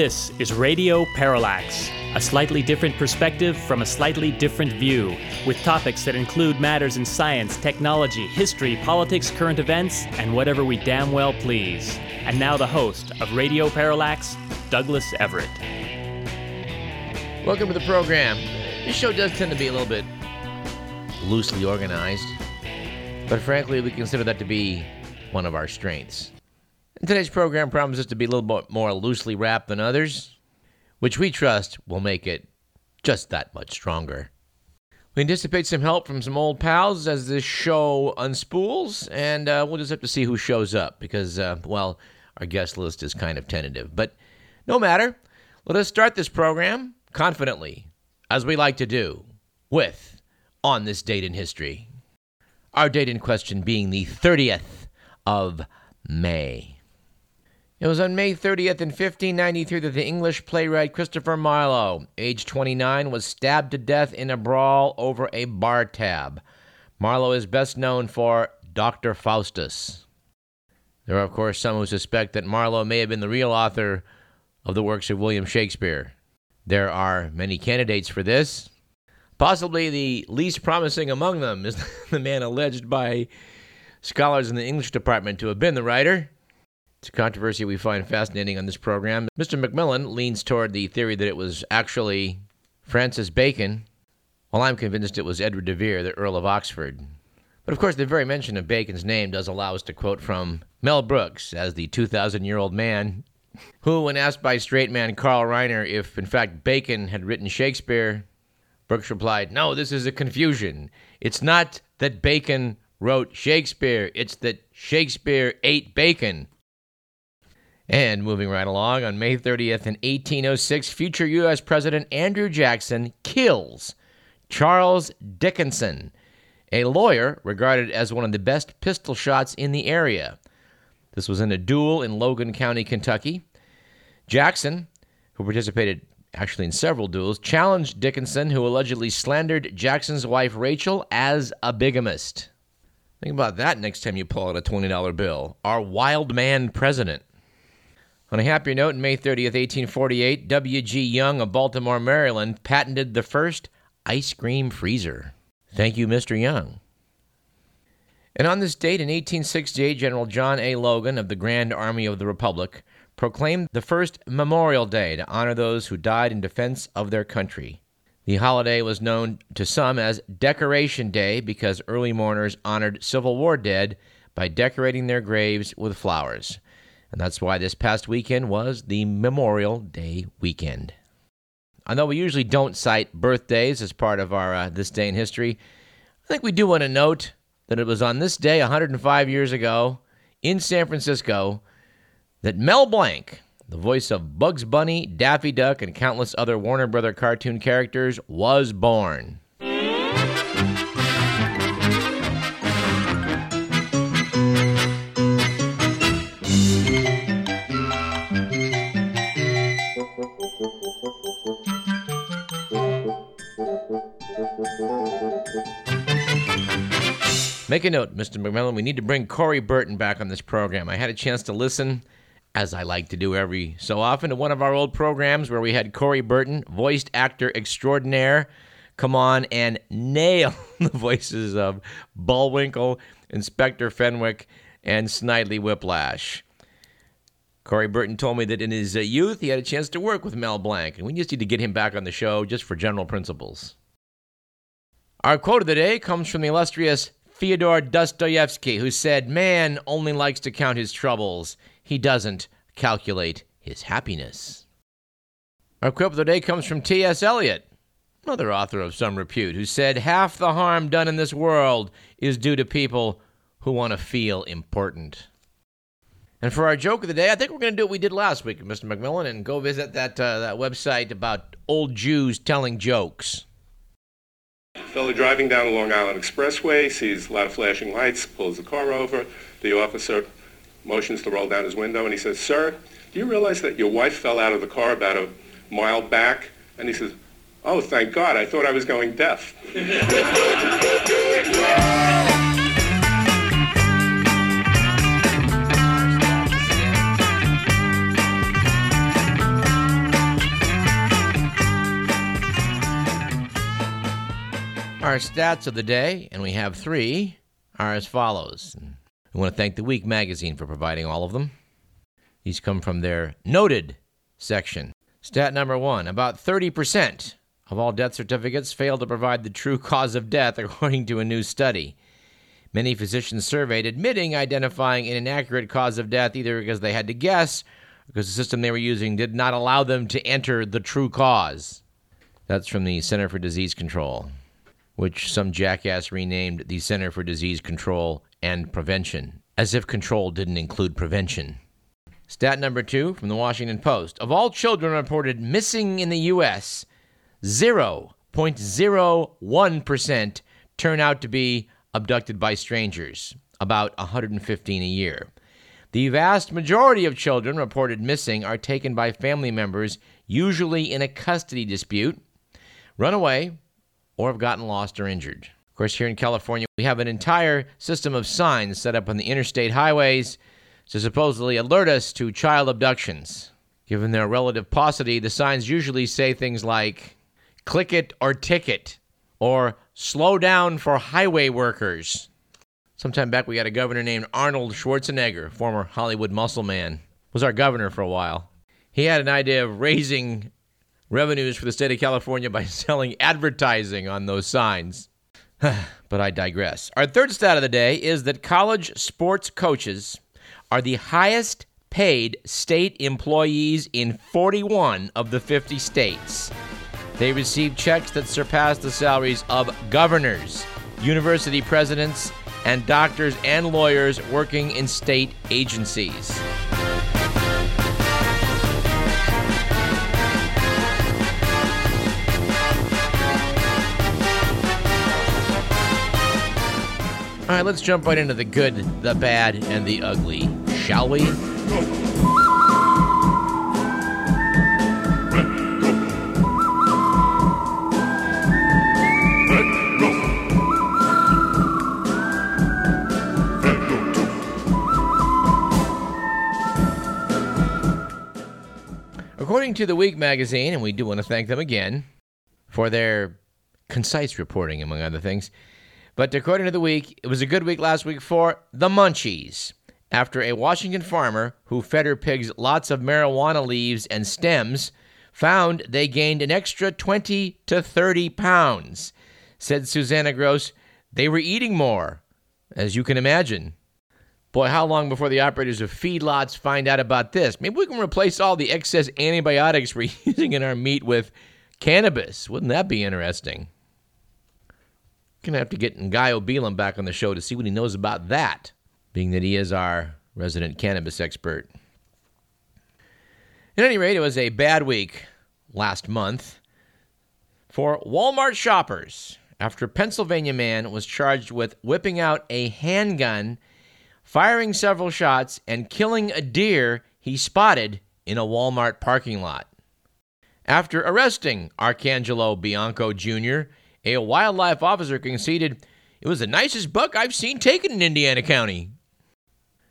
This is Radio Parallax, a slightly different perspective from a slightly different view, with topics that include matters in science, technology, history, politics, current events, and whatever we damn well please. And now the host of Radio Parallax, Douglas Everett. Welcome to the program. This show does tend to be a little bit loosely organized, but frankly, we consider that to be one of our strengths. Today's program promises to be a little bit more loosely wrapped than others, which we trust will make it just that much stronger. We anticipate some help from some old pals as this show unspools, and uh, we'll just have to see who shows up because, uh, well, our guest list is kind of tentative. But no matter, let us start this program confidently, as we like to do, with On This Date in History. Our date in question being the 30th of May. It was on May 30th in 1593 that the English playwright Christopher Marlowe, age 29, was stabbed to death in a brawl over a bar tab. Marlowe is best known for Dr. Faustus. There are, of course, some who suspect that Marlowe may have been the real author of the works of William Shakespeare. There are many candidates for this. Possibly the least promising among them is the man alleged by scholars in the English department to have been the writer. It's a controversy we find fascinating on this program. Mr. McMillan leans toward the theory that it was actually Francis Bacon, while I'm convinced it was Edward de Vere, the Earl of Oxford. But of course, the very mention of Bacon's name does allow us to quote from Mel Brooks as the 2,000 year old man who, when asked by straight man Carl Reiner if in fact Bacon had written Shakespeare, Brooks replied, No, this is a confusion. It's not that Bacon wrote Shakespeare, it's that Shakespeare ate bacon. And moving right along, on May 30th in 1806, future U.S. President Andrew Jackson kills Charles Dickinson, a lawyer regarded as one of the best pistol shots in the area. This was in a duel in Logan County, Kentucky. Jackson, who participated actually in several duels, challenged Dickinson, who allegedly slandered Jackson's wife Rachel as a bigamist. Think about that next time you pull out a $20 bill. Our wild man president. On a happier note, in May 30th, 1848, W.G. Young of Baltimore, Maryland, patented the first ice cream freezer. Thank you, Mr. Young. And on this date in 1868, General John A. Logan of the Grand Army of the Republic proclaimed the first Memorial Day to honor those who died in defense of their country. The holiday was known to some as Decoration Day because early mourners honored Civil War dead by decorating their graves with flowers. And that's why this past weekend was the Memorial Day weekend. Although we usually don't cite birthdays as part of our uh, This Day in History, I think we do want to note that it was on this day 105 years ago in San Francisco that Mel Blanc, the voice of Bugs Bunny, Daffy Duck, and countless other Warner Brother cartoon characters, was born. Make a note, Mr. McMillan. We need to bring Corey Burton back on this program. I had a chance to listen, as I like to do every so often, to one of our old programs where we had Corey Burton, voiced actor extraordinaire, come on and nail the voices of Bullwinkle, Inspector Fenwick, and Snidely Whiplash. Corey Burton told me that in his uh, youth he had a chance to work with Mel Blanc, and we just need to get him back on the show just for general principles. Our quote of the day comes from the illustrious Fyodor Dostoevsky, who said, Man only likes to count his troubles, he doesn't calculate his happiness. Our quote of the day comes from T.S. Eliot, another author of some repute, who said, Half the harm done in this world is due to people who want to feel important. And for our joke of the day, I think we're going to do what we did last week, Mr. McMillan, and go visit that, uh, that website about old Jews telling jokes. Fellow driving down a Long Island Expressway sees a lot of flashing lights, pulls the car over. The officer motions to roll down his window, and he says, "Sir, do you realize that your wife fell out of the car about a mile back?" And he says, "Oh, thank God! I thought I was going deaf." Our stats of the day, and we have three, are as follows. We want to thank the Week magazine for providing all of them. These come from their noted section. Stat number one about 30% of all death certificates fail to provide the true cause of death, according to a new study. Many physicians surveyed admitting identifying an inaccurate cause of death either because they had to guess because the system they were using did not allow them to enter the true cause. That's from the Center for Disease Control, which some jackass renamed the Center for Disease Control and Prevention, as if control didn't include prevention. Stat number two from the Washington Post. Of all children reported missing in the U.S., 0.01% turn out to be abducted by strangers, about 115 a year. The vast majority of children reported missing are taken by family members, usually in a custody dispute, run away, or have gotten lost or injured. Of course, here in California, we have an entire system of signs set up on the interstate highways to supposedly alert us to child abductions. Given their relative paucity, the signs usually say things like, click it or ticket, or slow down for highway workers. Sometime back, we got a governor named Arnold Schwarzenegger, former Hollywood muscle man, was our governor for a while. He had an idea of raising revenues for the state of California by selling advertising on those signs. but I digress. Our third stat of the day is that college sports coaches are the highest paid state employees in 41 of the 50 states. They receive checks that surpass the salaries of governors, university presidents, and doctors and lawyers working in state agencies. All right, let's jump right into the good, the bad, and the ugly, shall we? According to the Week magazine, and we do want to thank them again for their concise reporting, among other things. But according to the week, it was a good week last week for the munchies. After a Washington farmer who fed her pigs lots of marijuana leaves and stems found they gained an extra 20 to 30 pounds. Said Susanna Gross, they were eating more, as you can imagine. Boy, how long before the operators of feedlots find out about this? Maybe we can replace all the excess antibiotics we're using in our meat with cannabis. Wouldn't that be interesting? Gonna have to get Guy Obelam back on the show to see what he knows about that, being that he is our resident cannabis expert. At any rate, it was a bad week last month for Walmart shoppers after a Pennsylvania man was charged with whipping out a handgun firing several shots and killing a deer he spotted in a Walmart parking lot. After arresting Arcangelo Bianco Jr., a wildlife officer conceded it was the nicest buck I've seen taken in Indiana County.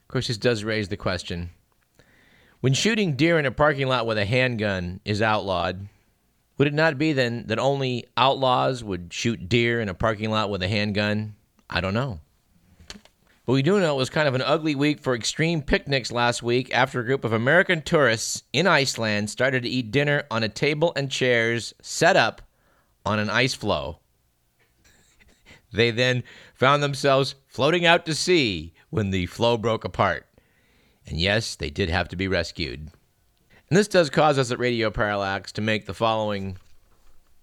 Of course, this does raise the question when shooting deer in a parking lot with a handgun is outlawed, would it not be then that only outlaws would shoot deer in a parking lot with a handgun? I don't know. But we do know it was kind of an ugly week for extreme picnics last week after a group of American tourists in Iceland started to eat dinner on a table and chairs set up on an ice floe. they then found themselves floating out to sea when the floe broke apart. And yes, they did have to be rescued. And this does cause us at Radio Parallax to make the following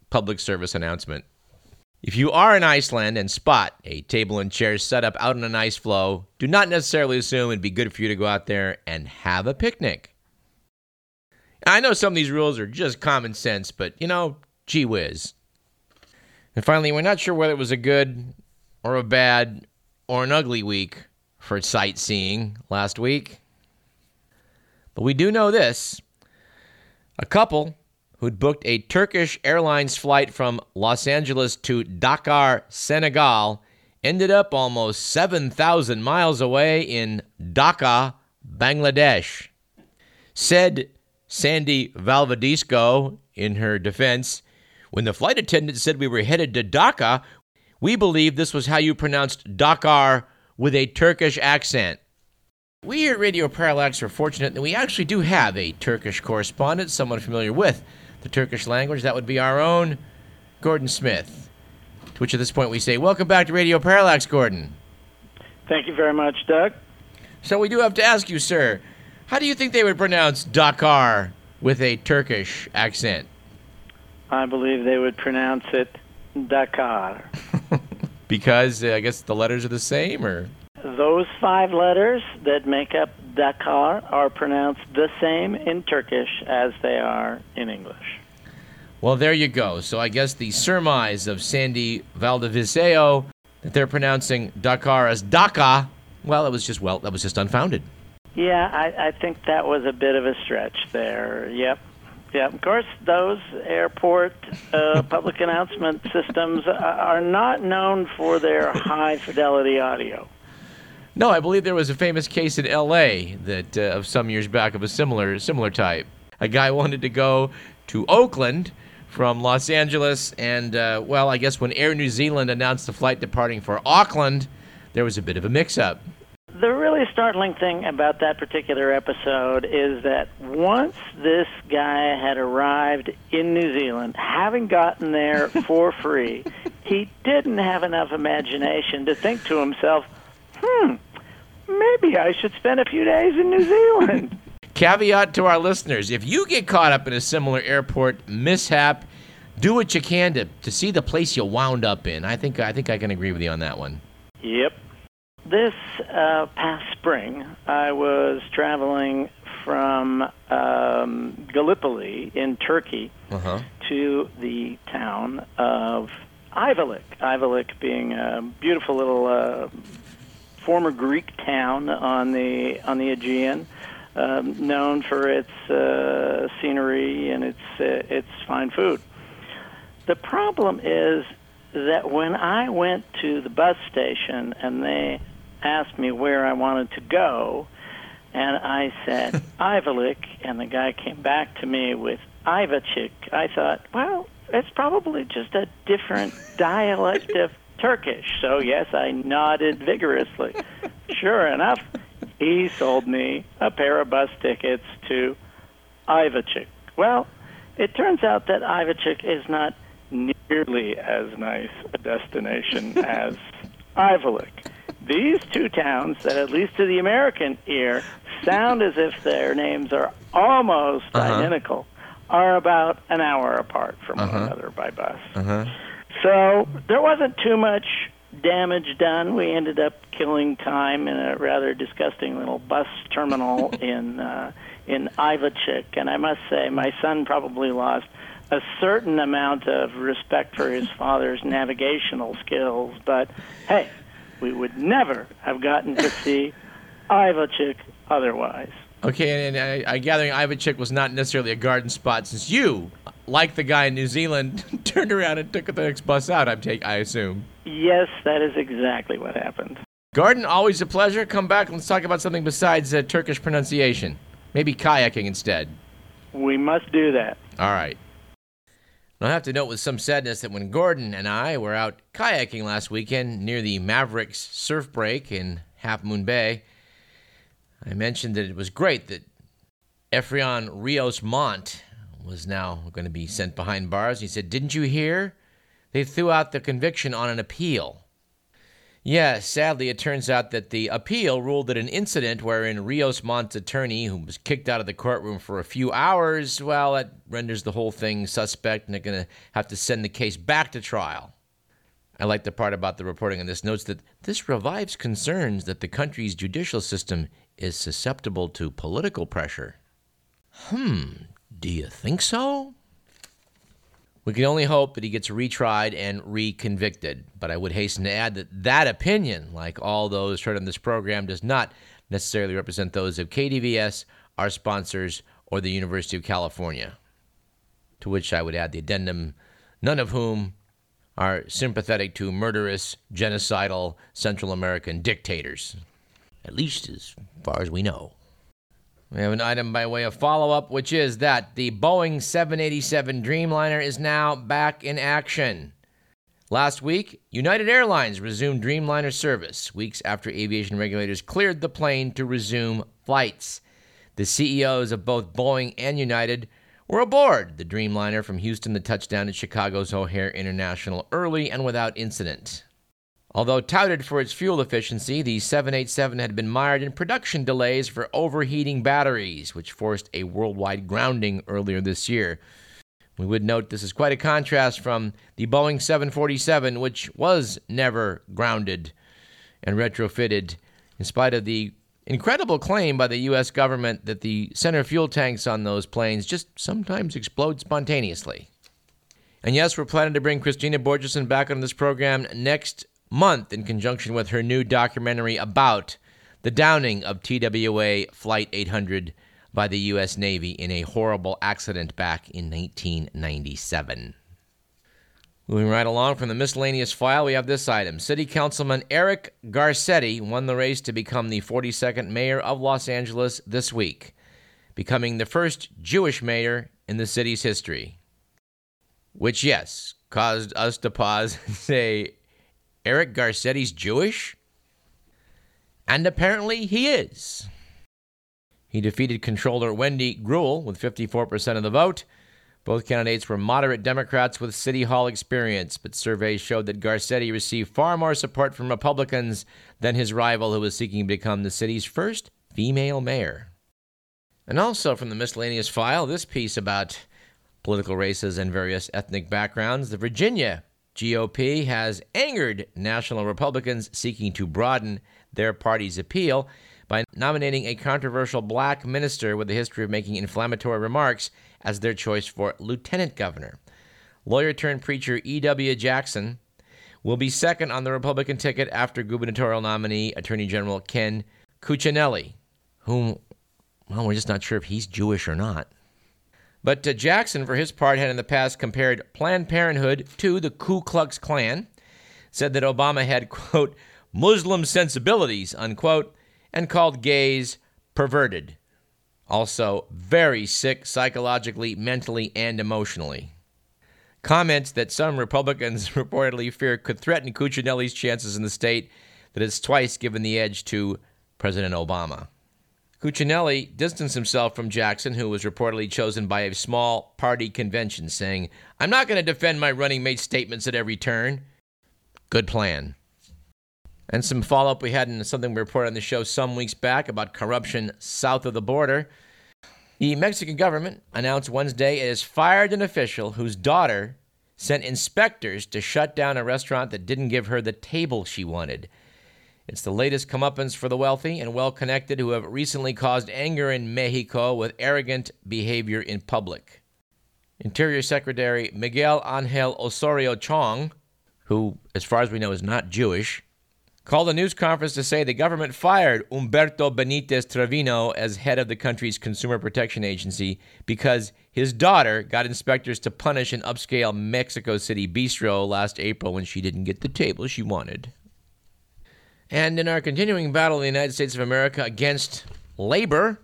public service announcement. If you are in Iceland and spot a table and chairs set up out on an ice floe, do not necessarily assume it'd be good for you to go out there and have a picnic. I know some of these rules are just common sense, but you know, gee whiz. And finally, we're not sure whether it was a good or a bad or an ugly week for sightseeing last week. But we do know this a couple who'd booked a Turkish Airlines flight from Los Angeles to Dakar, Senegal, ended up almost 7,000 miles away in Dhaka, Bangladesh. Said Sandy Valdivieso in her defense when the flight attendant said we were headed to Dhaka, We believe this was how you pronounced Dakar with a Turkish accent. We here at Radio Parallax are fortunate that we actually do have a Turkish correspondent, someone familiar with the Turkish language. That would be our own Gordon Smith. To which at this point we say, Welcome back to Radio Parallax, Gordon. Thank you very much, Doug. So we do have to ask you, sir, how do you think they would pronounce Dakar with a Turkish accent? I believe they would pronounce it Dakar. because uh, I guess the letters are the same, or those five letters that make up Dakar are pronounced the same in Turkish as they are in English. Well, there you go. So I guess the surmise of Sandy Valdivieso that they're pronouncing Dakar as Dhaka, well, it was just well, that was just unfounded. Yeah, I, I think that was a bit of a stretch there. Yep. Yeah, of course, those airport uh, public announcement systems are not known for their high fidelity audio. No, I believe there was a famous case in L.A. that uh, of some years back of a similar similar type. A guy wanted to go to Oakland from Los Angeles, and uh, well, I guess when Air New Zealand announced the flight departing for Auckland, there was a bit of a mix-up. The really startling thing about that particular episode is that once this guy had arrived in New Zealand, having gotten there for free, he didn't have enough imagination to think to himself, hmm, maybe I should spend a few days in New Zealand. Caveat to our listeners if you get caught up in a similar airport mishap, do what you can to, to see the place you wound up in. I think I think I can agree with you on that one. Yep. This uh, past spring, I was traveling from um, Gallipoli in Turkey uh-huh. to the town of Ayvalık. Ayvalık being a beautiful little uh, former Greek town on the on the Aegean, um, known for its uh, scenery and its uh, its fine food. The problem is that when I went to the bus station and they asked me where I wanted to go, and I said Ayvalık, and the guy came back to me with Ayvacık, I thought, well, it's probably just a different dialect of Turkish. So, yes, I nodded vigorously. sure enough, he sold me a pair of bus tickets to Ayvacık. Well, it turns out that Ayvacık is not nearly as nice a destination as Ayvalık. These two towns, that at least to the American ear, sound as if their names are almost uh-huh. identical, are about an hour apart from uh-huh. one another by bus. Uh-huh. So there wasn't too much damage done. We ended up killing time in a rather disgusting little bus terminal in uh, in Ayvacık, and I must say, my son probably lost a certain amount of respect for his father's navigational skills. But hey, we would never have gotten to see Ayvacık otherwise. Okay, and, I, I gather Ayvacık was not necessarily a garden spot since you like the guy in New Zealand, turned around and took the next bus out. I'm take, I assume. Yes, that is exactly what happened. Gordon, always a pleasure. Come back. Let's talk about something besides uh, Turkish pronunciation. Maybe kayaking instead. We must do that. All right. I have to note with some sadness that when Gordon and I were out kayaking last weekend near the Mavericks surf break in Half Moon Bay, I mentioned that it was great that Efrain Rios Montt was now going to be sent behind bars. He said, Didn't you hear? They threw out the conviction on an appeal. Yes, sadly, it turns out that the appeal ruled that an incident wherein Rios Montt's attorney, who was kicked out of the courtroom for a few hours, well, that renders the whole thing suspect, and they're going to have to send the case back to trial. I like the part about the reporting on this notes that this revives concerns that the country's judicial system is susceptible to political pressure. Hmm, do you think so? We can only hope that he gets retried and reconvicted. But I would hasten to add that that opinion, like all those heard on this program, does not necessarily represent those of KDVS, our sponsors, or the University of California. To which I would add the addendum, none of whom are sympathetic to murderous, genocidal Central American dictators, at least as far as we know. We have an item by way of follow up, which is that the Boeing 787 Dreamliner is now back in action. Last week, United Airlines resumed Dreamliner service, weeks after aviation regulators cleared the plane to resume flights. The CEOs of both Boeing and United were aboard the Dreamliner from Houston to touchdown at Chicago's O'Hare International early and without incident. Although touted for its fuel efficiency, the 787 had been mired in production delays for overheating batteries, which forced a worldwide grounding earlier this year. We would note this is quite a contrast from the Boeing 747, which was never grounded and retrofitted, in spite of the incredible claim by the U.S. government that the center fuel tanks on those planes just sometimes explode spontaneously. And yes, we're planning to bring Kristina Borjesson back on this program next month in conjunction with her new documentary about the downing of TWA Flight 800 by the U.S. Navy in a horrible accident back in 1997. Moving right along from the miscellaneous file, we have this item. City Councilman Eric Garcetti won the race to become the 42nd mayor of Los Angeles this week, becoming the first Jewish mayor in the city's history. Which, yes, caused us to pause and say, Eric Garcetti's Jewish? And apparently he is. He defeated controller Wendy Greuel with 54% of the vote. Both candidates were moderate Democrats with City Hall experience, but surveys showed that Garcetti received far more support from Republicans than his rival, who was seeking to become the city's first female mayor. And also from the miscellaneous file, this piece about political races and various ethnic backgrounds. The Virginia GOP has angered national Republicans seeking to broaden their party's appeal by nominating a controversial black minister with a history of making inflammatory remarks as their choice for lieutenant governor. Lawyer turned preacher E.W. Jackson will be second on the Republican ticket after gubernatorial nominee Attorney General Ken Cuccinelli, whom, well, we're just not sure if he's Jewish or not. But uh, Jackson, for his part, had in the past compared Planned Parenthood to the Ku Klux Klan, said that Obama had, quote, Muslim sensibilities, unquote, and called gays perverted. Also, very sick psychologically, mentally, and emotionally. Comments that some Republicans reportedly fear could threaten Cuccinelli's chances in the state that has twice given the edge to President Obama. Cuccinelli distanced himself from Jackson, who was reportedly chosen by a small party convention, saying, I'm not going to defend my running mate's statements at every turn. Good plan. And some follow up we had in something we reported on the show some weeks back about corruption south of the border. The Mexican government announced Wednesday it has fired an official whose daughter sent inspectors to shut down a restaurant that didn't give her the table she wanted. It's the latest comeuppance for the wealthy and well connected who have recently caused anger in Mexico with arrogant behavior in public. Interior Secretary Miguel Angel Osorio Chong, who, as far as we know, is not Jewish, called a news conference to say the government fired Humberto Benitez Trevino as head of the country's Consumer Protection Agency because his daughter got inspectors to punish an upscale Mexico City bistro last April when she didn't get the table she wanted. And in our continuing battle in the United States of America against labor,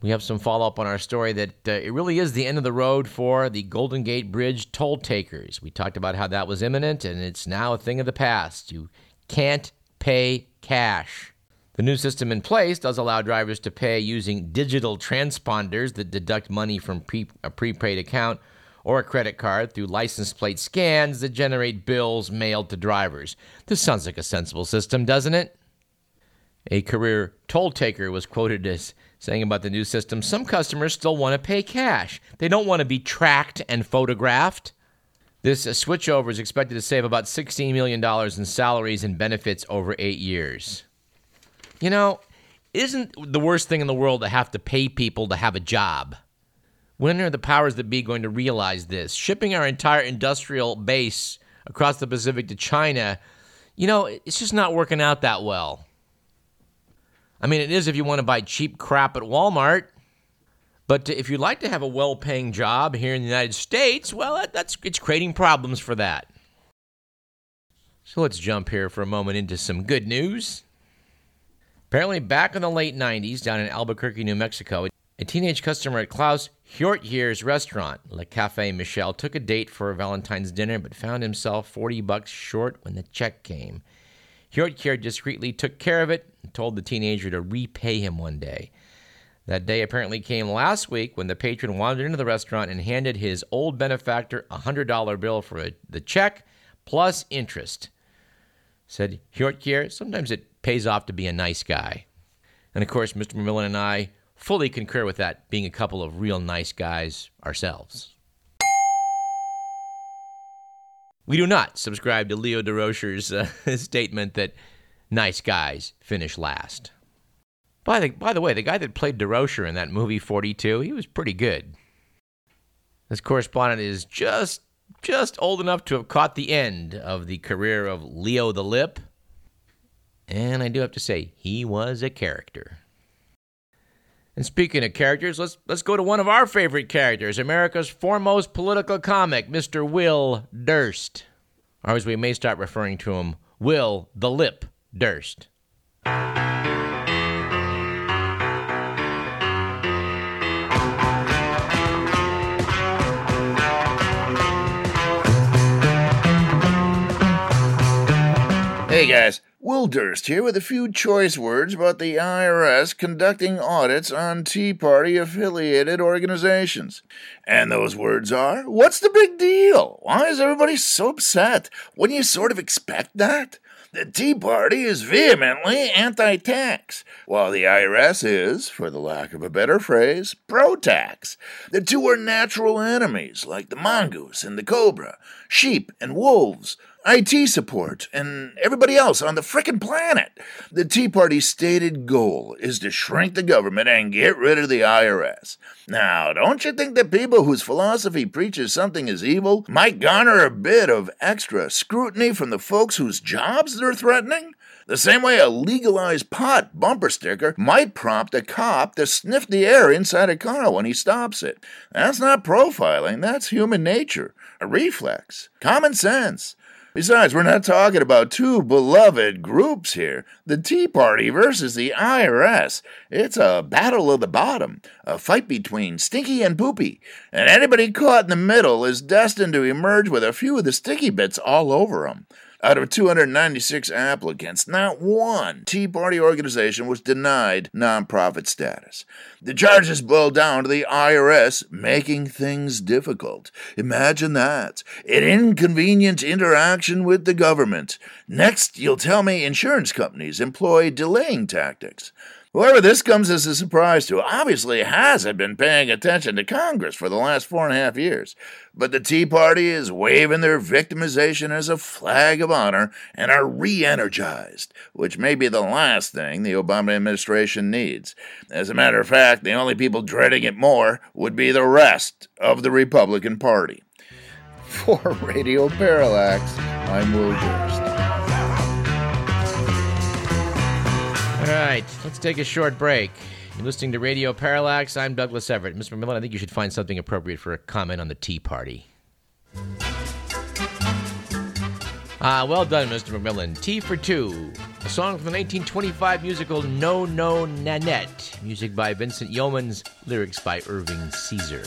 we have some follow up on our story that uh, it really is the end of the road for the Golden Gate Bridge toll takers. We talked about how that was imminent, and it's now a thing of the past. You can't pay cash. The new system in place does allow drivers to pay using digital transponders that deduct money from pre- a prepaid account or a credit card through license plate scans that generate bills mailed to drivers. This sounds like a sensible system, doesn't it? A career toll taker was quoted as saying about the new system some customers still want to pay cash. They don't want to be tracked and photographed. This switchover is expected to save about $16 million in salaries and benefits over eight years. You know, isn't the worst thing in the world to have to pay people to have a job? When are the powers that be going to realize this? Shipping our entire industrial base across the Pacific to China, you know, it's just not working out that well. I mean, it is if you want to buy cheap crap at Walmart. But if you'd like to have a well-paying job here in the United States, well, that's it's creating problems for that. So let's jump here for a moment into some good news. Apparently, back in the late 90s, down in Albuquerque, New Mexico, A teenage customer at Klaus Hjortjier's restaurant, Le Café Michel, took a date for a Valentine's dinner but found himself 40 bucks short when the check came. Hjortjier discreetly took care of it and told the teenager to repay him one day. That day apparently came last week when the patron wandered into the restaurant and handed his old benefactor a $100 bill for a, the check plus interest. Said Hjortjier, sometimes it pays off to be a nice guy. And of course, Mr. McMillan and I fully concur with that, being a couple of real nice guys ourselves. We do not subscribe to Leo Durocher's uh, statement that nice guys finish last. By the, by the way, the guy that played Durocher in that movie 42, he was pretty good. This correspondent is just just old enough to have caught the end of the career of Leo the Lip. And I do have to say, he was a character. And speaking of characters, let's let's go to one of our favorite characters, America's foremost political comic, Mr. Will Durst. Or as we may start referring to him, Will the Lip Durst. Hey guys, Will Durst here with a few choice words about the IRS conducting audits on Tea Party affiliated organizations. And those words are What's the big deal? Why is everybody so upset? Wouldn't you sort of expect that? The Tea Party is vehemently anti tax, while the IRS is, for the lack of a better phrase, pro tax. The two are natural enemies, like the mongoose and the cobra, sheep and wolves. IT support, and everybody else on the frickin' planet. The Tea Party's stated goal is to shrink the government and get rid of the IRS. Now, don't you think that people whose philosophy preaches something is evil might garner a bit of extra scrutiny from the folks whose jobs they're threatening? The same way a legalized pot bumper sticker might prompt a cop to sniff the air inside a car when he stops it. That's not profiling, that's human nature, a reflex, common sense. Besides, we're not talking about two beloved groups here. The Tea Party versus the IRS. It's a battle of the bottom, a fight between Stinky and Poopy. And anybody caught in the middle is destined to emerge with a few of the sticky bits all over them. Out of 296 applicants, not one Tea Party organization was denied nonprofit status. The charges boil down to the IRS making things difficult. Imagine that. An inconvenient interaction with the government. Next, you'll tell me insurance companies employ delaying tactics. Whoever this comes as a surprise to obviously hasn't been paying attention to Congress for the last four and a half years. But the Tea Party is waving their victimization as a flag of honor and are re energized, which may be the last thing the Obama administration needs. As a matter of fact, the only people dreading it more would be the rest of the Republican Party. For Radio Parallax, I'm Will Durst. All right, let's take a short break. You're listening to Radio Parallax. I'm Douglas Everett. Mr. McMillan, I think you should find something appropriate for a comment on the Tea Party. Ah, well done, Mr. McMillan. Tea for Two, a song from the 1925 musical No No Nanette, music by Vincent Youmans, lyrics by Irving Caesar.